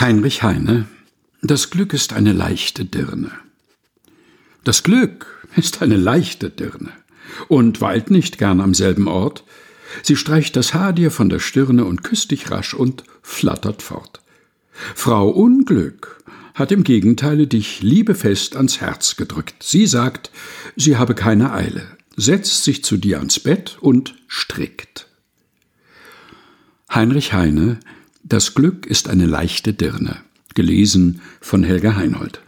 Heinrich Heine Das Glück ist eine leichte Dirne. Das Glück ist eine leichte Dirne und weilt nicht gern am selben Ort. Sie streicht das Haar dir von der Stirne und küsst dich rasch und flattert fort. Frau Unglück hat im Gegenteile dich liebefest ans Herz gedrückt. Sie sagt, sie habe keine Eile, setzt sich zu dir ans Bett und strickt. Heinrich Heine das Glück ist eine leichte Dirne. Gelesen von Helga Heinold.